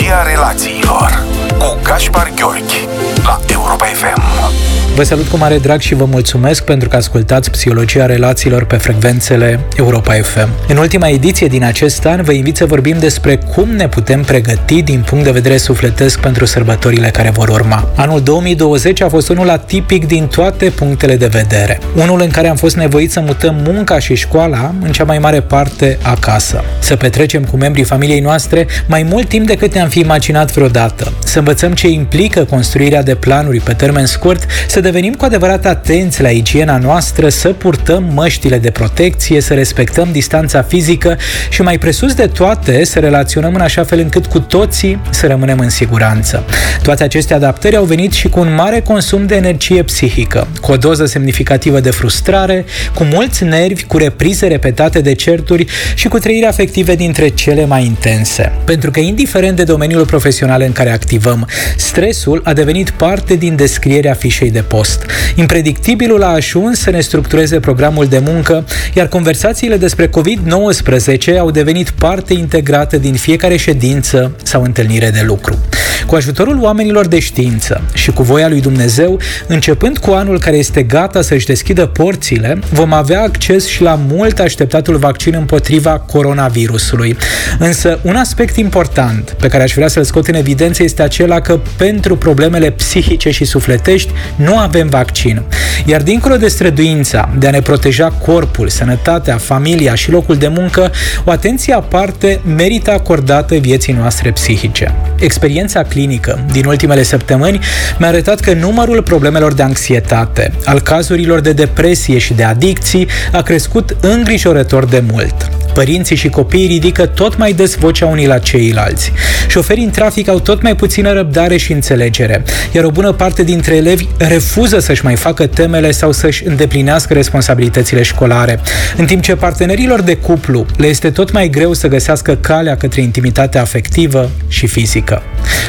Psihologia relațiilor cu Gaspar Gheorghi la Europa FM. Vă salut cu mare drag și vă mulțumesc pentru că ascultați Psihologia relațiilor pe frecvențele Europa FM. În ultima ediție din acest an vă invit să vorbim despre cum ne putem pregăti din punct de vedere sufletesc pentru sărbătorile care vor urma. Anul 2020 a fost unul atipic din toate punctele de vedere. Unul în care am fost nevoiți să mutăm munca și școala în cea mai mare parte acasă. Să petrecem cu membrii familiei noastre mai mult timp decât ne-am fi imaginat vreodată. Să învățăm ce implică construirea de planuri pe termen scurt, să devenim cu adevărat atenți la igiena noastră, să purtăm măștile de protecție, să respectăm distanța fizică și mai presus de toate să relaționăm în așa fel încât cu toții să rămânem în siguranță. Toate aceste adaptări au venit și cu un mare consum de energie psihică, cu o doză semnificativă de frustrare, cu mulți nervi, cu reprize repetate de certuri și cu trăiri afective dintre cele mai intense. Pentru că indiferent de domeniul profesional în care activăm, stresul a devenit parte din descrierea fișei de post. Impredictibilul a ajuns să ne structureze programul de muncă, iar conversațiile despre COVID-19 au devenit parte integrată din fiecare ședință sau întâlnire de lucru. Cu ajutorul oamenilor de știință și cu voia lui Dumnezeu, începând cu anul care este gata să-și deschidă porțile, vom avea acces și la mult așteptatul vaccin împotriva coronavirusului. Însă, un aspect important pe care aș vrea să-l scot în evidență este acela că pentru problemele psihice și sufletești nu avem vaccin. Iar dincolo de străduința de a ne proteja corpul, sănătatea, familia și locul de muncă, o atenție aparte merită acordată vieții noastre psihice. Experiența clinică din ultimele săptămâni mi-a arătat că numărul problemelor de anxietate, al cazurilor de depresie și de adicții a crescut îngrijorător de mult. Părinții și copiii ridică tot mai des vocea unii la ceilalți. Șoferii în trafic au tot mai puțină răbdare și înțelegere, iar o bună parte dintre elevi refuză să-și mai facă temele sau să-și îndeplinească responsabilitățile școlare, în timp ce partenerilor de cuplu le este tot mai greu să găsească calea către intimitatea afectivă și fizică.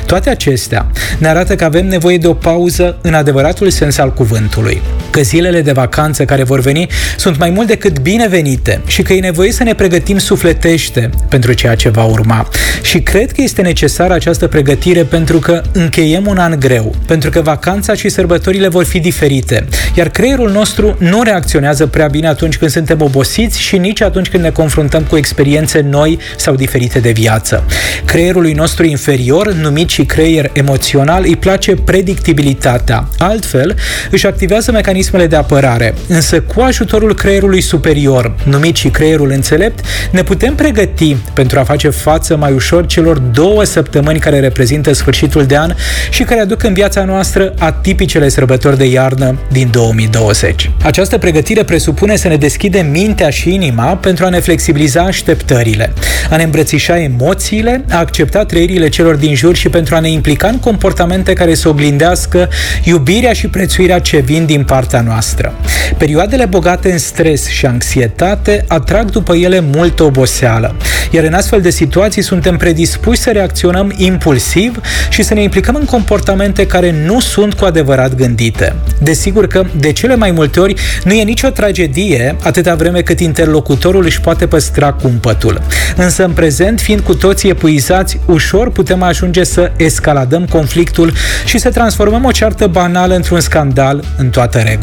Toate acestea ne arată că avem nevoie de o pauză în adevăratul sens al cuvântului, că zilele de vacanță care vor veni sunt mai mult decât binevenite și că e nevoie să ne pregătim sufletește pentru ceea ce va urma. Și cred că este necesară această pregătire pentru că încheiem un an greu, pentru că vacanța și sărbătorile vor fi diferite, iar creierul nostru nu reacționează prea bine atunci când suntem obosiți și nici atunci când ne confruntăm cu experiențe noi sau diferite de viață. Creierului nostru inferior, numit și creier emoțional, îi place predictibilitatea. Altfel, își activează mecanismele de apărare, însă cu ajutorul creierului superior, numit și creierul înțelept, ne putem pregăti pentru a face față mai ușor celor două săptămâni care reprezintă sfârșitul de an și care aduc în viața noastră atipicele sărbători de iarnă din 2020. Această pregătire presupune să ne deschidem mintea și inima pentru a ne flexibiliza așteptările, a ne îmbrățișa emoțiile, a accepta trăirile celor din jur și pentru a ne implica în comportamente care să oglindească iubirea și prețuirea ce vin din partea noastră. Perioadele bogate în stres și anxietate atrag după ele multă oboseală, iar în astfel de situații suntem predispuși să reacționăm impulsiv și să ne implicăm în comportamente care nu sunt cu adevărat gândite. Desigur că, de cele mai multe ori, nu e nicio tragedie atâta vreme cât interlocutorul își poate păstra cumpătul. Însă, în prezent, fiind cu toții epuizați, ușor putem ajunge să escaladăm conflictul și să transformăm o ceartă banală într-un scandal în toată regula.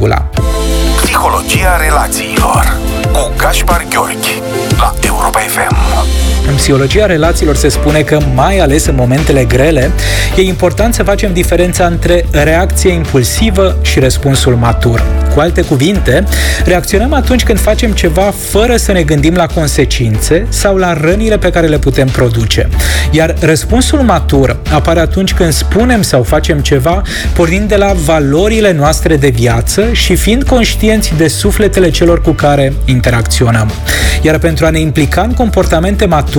Psihologia relațiilor cu Gaspar Gheorghi la Europa FM. În psihologia relațiilor se spune că, mai ales în momentele grele, e important să facem diferența între reacție impulsivă și răspunsul matur. Cu alte cuvinte, reacționăm atunci când facem ceva fără să ne gândim la consecințe sau la rănile pe care le putem produce. Iar răspunsul matur apare atunci când spunem sau facem ceva pornind de la valorile noastre de viață și fiind conștienți de sufletele celor cu care interacționăm. Iar pentru a ne implica în comportamente mature,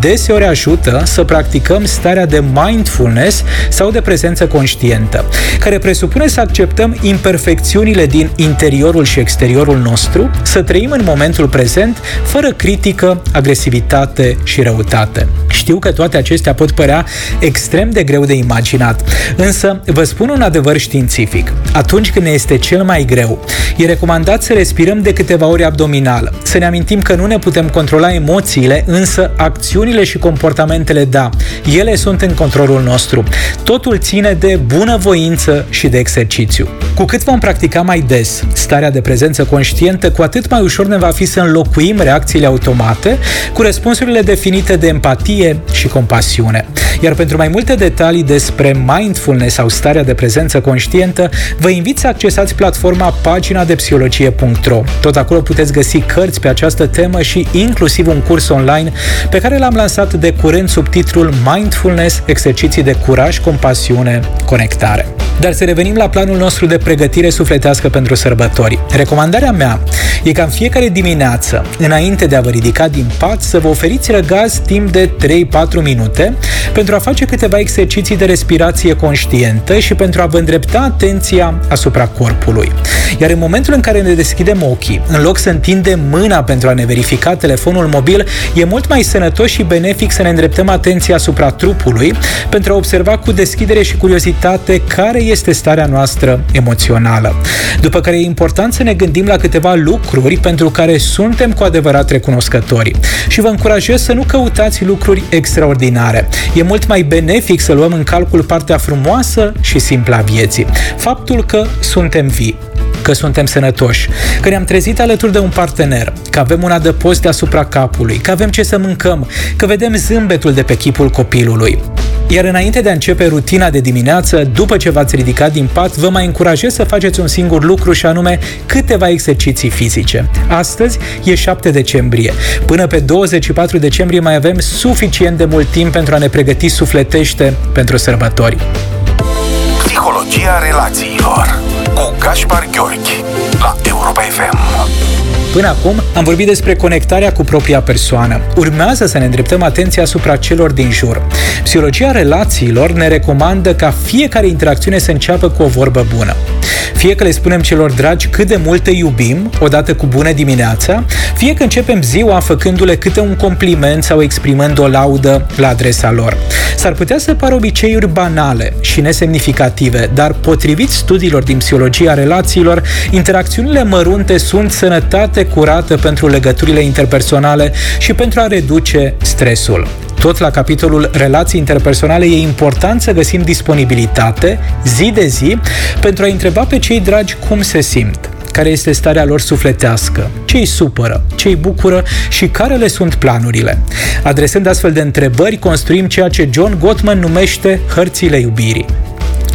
deseori ajută să practicăm starea de mindfulness sau de prezență conștientă, care presupune să acceptăm imperfecțiunile din interiorul și exteriorul nostru, să trăim în momentul prezent fără critică, agresivitate și răutate. Știu că toate acestea pot părea extrem de greu de imaginat, însă vă spun un adevăr științific. Atunci când ne este cel mai greu, e recomandat să respirăm de câteva ori abdominal, să ne amintim că nu ne putem controla emoțiile, însă acțiunile și comportamentele, da, ele sunt în controlul nostru. Totul ține de bunăvoință și de exercițiu. Cu cât vom practica mai des starea de prezență conștientă, cu atât mai ușor ne va fi să înlocuim reacțiile automate cu răspunsurile definite de empatie și compasiune. Iar pentru mai multe detalii despre mindfulness sau starea de prezență conștientă, vă invit să accesați platforma pagina de psihologie.ro. Tot acolo puteți găsi cărți pe această temă și inclusiv un curs online pe care l-am lansat de curând sub titlul Mindfulness, exerciții de curaj, compasiune, conectare. Dar să revenim la planul nostru de pregătire sufletească pentru sărbători. Recomandarea mea e ca în fiecare dimineață, înainte de a vă ridica din pat, să vă oferiți răgaz timp de 3-4 minute pentru a face câteva exerciții de respirație conștientă și pentru a vă îndrepta atenția asupra corpului. Iar în momentul în care ne deschidem ochii, în loc să întindem mâna pentru a ne verifica telefonul mobil, e mult mai sănătos și benefic să ne îndreptăm atenția asupra trupului pentru a observa cu deschidere și curiozitate care este starea noastră emoțională. După care e important să ne gândim la câteva lucruri pentru care suntem cu adevărat recunoscători. Și vă încurajez să nu căutați lucruri extraordinare. E mult mai benefic să luăm în calcul partea frumoasă și simplă a vieții. Faptul că suntem vii că suntem sănătoși, că ne-am trezit alături de un partener, că avem un adăpost deasupra capului, că avem ce să mâncăm, că vedem zâmbetul de pe chipul copilului. Iar înainte de a începe rutina de dimineață, după ce v-ați ridicat din pat, vă mai încurajez să faceți un singur lucru și anume câteva exerciții fizice. Astăzi e 7 decembrie. Până pe 24 decembrie mai avem suficient de mult timp pentru a ne pregăti sufletește pentru sărbători. Psihologia relațiilor cu Gaspar Gheorghi la Europa FM. Până acum am vorbit despre conectarea cu propria persoană. Urmează să ne îndreptăm atenția asupra celor din jur. Psihologia relațiilor ne recomandă ca fiecare interacțiune să înceapă cu o vorbă bună. Fie că le spunem celor dragi cât de mult te iubim, odată cu bună dimineața, fie că începem ziua făcându-le câte un compliment sau exprimând o laudă la adresa lor. S-ar putea să pară obiceiuri banale și nesemnificative, dar potrivit studiilor din psihologia relațiilor, interacțiunile mărunte sunt sănătate curată pentru legăturile interpersonale și pentru a reduce stresul. Tot la capitolul relații interpersonale e important să găsim disponibilitate zi de zi pentru a întreba pe cei dragi cum se simt care este starea lor sufletească, ce îi supără, ce îi bucură și care le sunt planurile. Adresând astfel de întrebări, construim ceea ce John Gottman numește hărțile iubirii.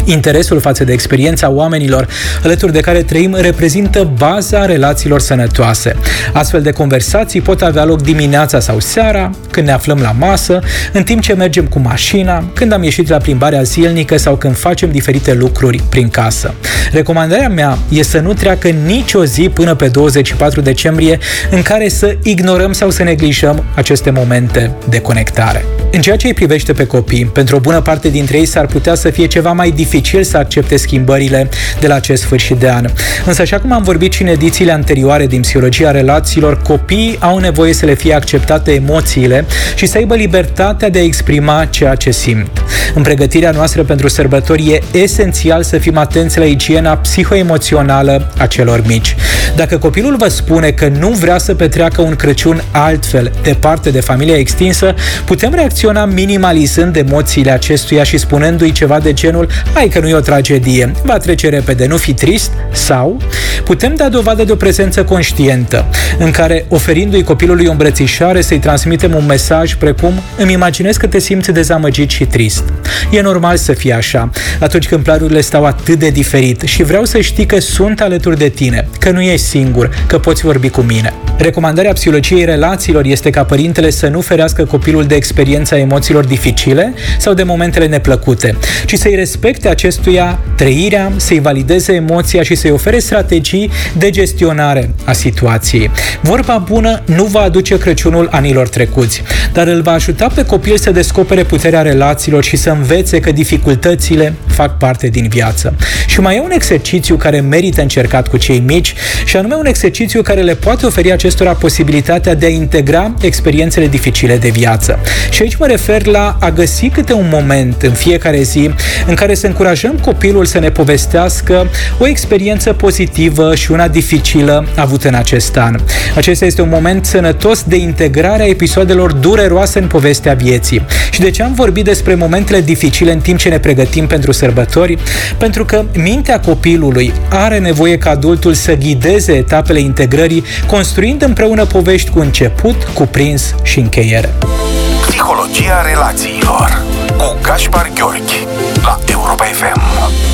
Interesul față de experiența oamenilor alături de care trăim reprezintă baza relațiilor sănătoase. Astfel de conversații pot avea loc dimineața sau seara, când ne aflăm la masă, în timp ce mergem cu mașina, când am ieșit la plimbarea zilnică sau când facem diferite lucruri prin casă. Recomandarea mea e să nu treacă nicio zi până pe 24 decembrie în care să ignorăm sau să neglijăm aceste momente de conectare. În ceea ce îi privește pe copii, pentru o bună parte dintre ei s-ar putea să fie ceva mai dificil să accepte schimbările de la acest sfârșit de an. Însă, așa cum am vorbit și în edițiile anterioare din psihologia relațiilor, copiii au nevoie să le fie acceptate emoțiile și să aibă libertatea de a exprima ceea ce simt. În pregătirea noastră pentru sărbători e esențial să fim atenți la igiena psihoemoțională a celor mici. Dacă copilul vă spune că nu vrea să petreacă un Crăciun altfel, departe de familia extinsă, putem reacționa minimalizând emoțiile acestuia și spunându-i ceva de genul hai că nu e o tragedie, va trece repede, nu fi trist, sau putem da dovadă de o prezență conștientă, în care, oferindu-i copilului o îmbrățișare, să-i transmitem un mesaj precum îmi imaginez că te simți dezamăgit și trist. E normal să fie așa, atunci când planurile stau atât de diferit și vreau să știi că sunt alături de tine, că nu ești singur, că poți vorbi cu mine. Recomandarea psihologiei relațiilor este ca părintele să nu ferească copilul de experiența emoțiilor dificile sau de momentele neplăcute, ci să-i respecte acestuia trăirea, să-i valideze emoția și să-i ofere strategii de gestionare a situației. Vorba bună nu va aduce Crăciunul anilor trecuți, dar îl va ajuta pe copil să descopere puterea relațiilor și să învețe că dificultățile fac parte din viață. Și mai e un exercițiu care merită încercat cu cei mici și anume un exercițiu care le poate oferi acestora posibilitatea de a integra experiențele dificile de viață. Și aici mă refer la a găsi câte un moment în fiecare zi în care să încurajăm copilul să ne povestească o experiență pozitivă și una dificilă avută în acest an. Acesta este un moment sănătos de integrare a episoadelor dureroase în povestea vieții. Și de ce am vorbit despre momentele dificile în timp ce ne pregătim pentru sărbători? Pentru că mintea copilului are nevoie ca adultul să ghideze etapele integrării, construind împreună povești cu început, cuprins și încheiere. Psihologia relațiilor cu Gaspar Gheorghi la Europa FM.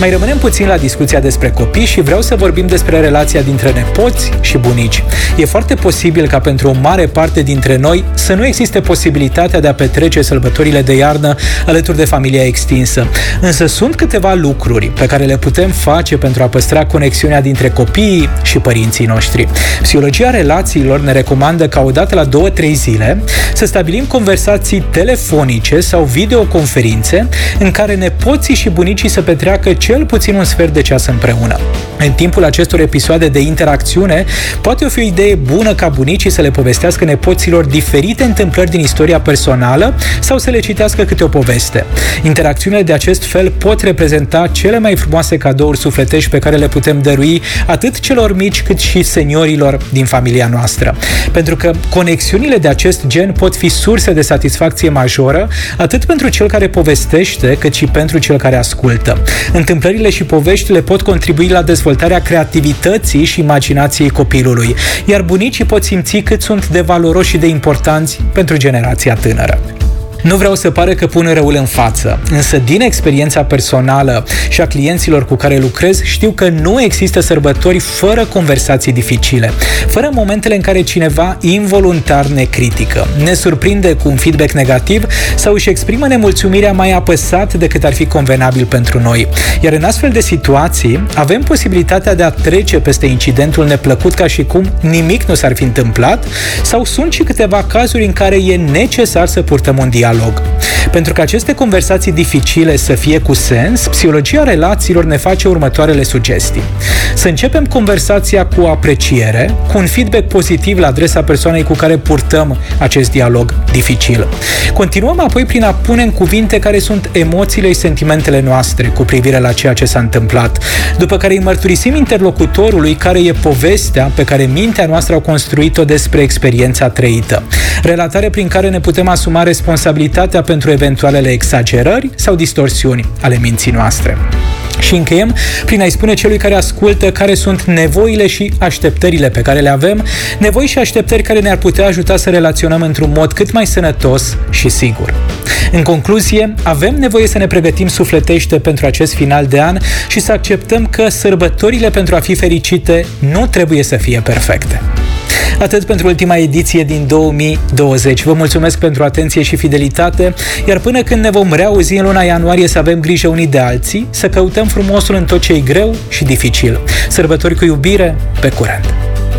Mai rămânem puțin la discuția despre copii și vreau să vorbim despre relația dintre nepoți și bunici. E foarte posibil ca pentru o mare parte dintre noi să nu existe posibilitatea de a petrece sărbătorile de iarnă alături de familia extinsă. Însă sunt câteva lucruri pe care le putem face pentru a păstra conexiunea dintre copiii și părinții noștri. Psihologia relațiilor ne recomandă ca odată la 2-3 zile să stabilim conversații telefonice sau videoconferințe în care nepoții și bunicii să petreacă cel puțin un sfert de ceas împreună. În timpul acestor episoade de interacțiune, poate fi o idee bună ca bunicii să le povestească nepoților diferite întâmplări din istoria personală sau să le citească câte o poveste. Interacțiunile de acest fel pot reprezenta cele mai frumoase cadouri sufletești pe care le putem dărui atât celor mici cât și seniorilor din familia noastră. Pentru că conexiunile de acest gen pot fi surse de satisfacție majoră atât pentru cel care povestește cât și pentru cel care ascultă. Întâmplările și poveștile pot contribui la dezvoltarea creativității și imaginației copilului, iar bunicii pot simți cât sunt de valoroși și de importanți pentru generația tânără. Nu vreau să pară că pun răul în față, însă din experiența personală și a clienților cu care lucrez, știu că nu există sărbători fără conversații dificile, fără momentele în care cineva involuntar ne critică, ne surprinde cu un feedback negativ sau își exprimă nemulțumirea mai apăsat decât ar fi convenabil pentru noi. Iar în astfel de situații, avem posibilitatea de a trece peste incidentul neplăcut ca și cum nimic nu s-ar fi întâmplat sau sunt și câteva cazuri în care e necesar să purtăm un dialog dialog. Pentru că aceste conversații dificile să fie cu sens, psihologia relațiilor ne face următoarele sugestii. Să începem conversația cu apreciere, cu un feedback pozitiv la adresa persoanei cu care purtăm acest dialog dificil. Continuăm apoi prin a pune în cuvinte care sunt emoțiile și sentimentele noastre cu privire la ceea ce s-a întâmplat, după care îi mărturisim interlocutorului care e povestea pe care mintea noastră a construit-o despre experiența trăită. Relatare prin care ne putem asuma responsabilitatea responsabilitatea pentru eventualele exagerări sau distorsiuni ale minții noastre. Și încheiem prin a-i spune celui care ascultă care sunt nevoile și așteptările pe care le avem, nevoi și așteptări care ne-ar putea ajuta să relaționăm într-un mod cât mai sănătos și sigur. În concluzie, avem nevoie să ne pregătim sufletește pentru acest final de an și să acceptăm că sărbătorile pentru a fi fericite nu trebuie să fie perfecte. Atât pentru ultima ediție din 2020. Vă mulțumesc pentru atenție și fidelitate, iar până când ne vom reauzi în luna ianuarie să avem grijă unii de alții, să căutăm frumosul în tot ce e greu și dificil. Sărbători cu iubire, pe curent!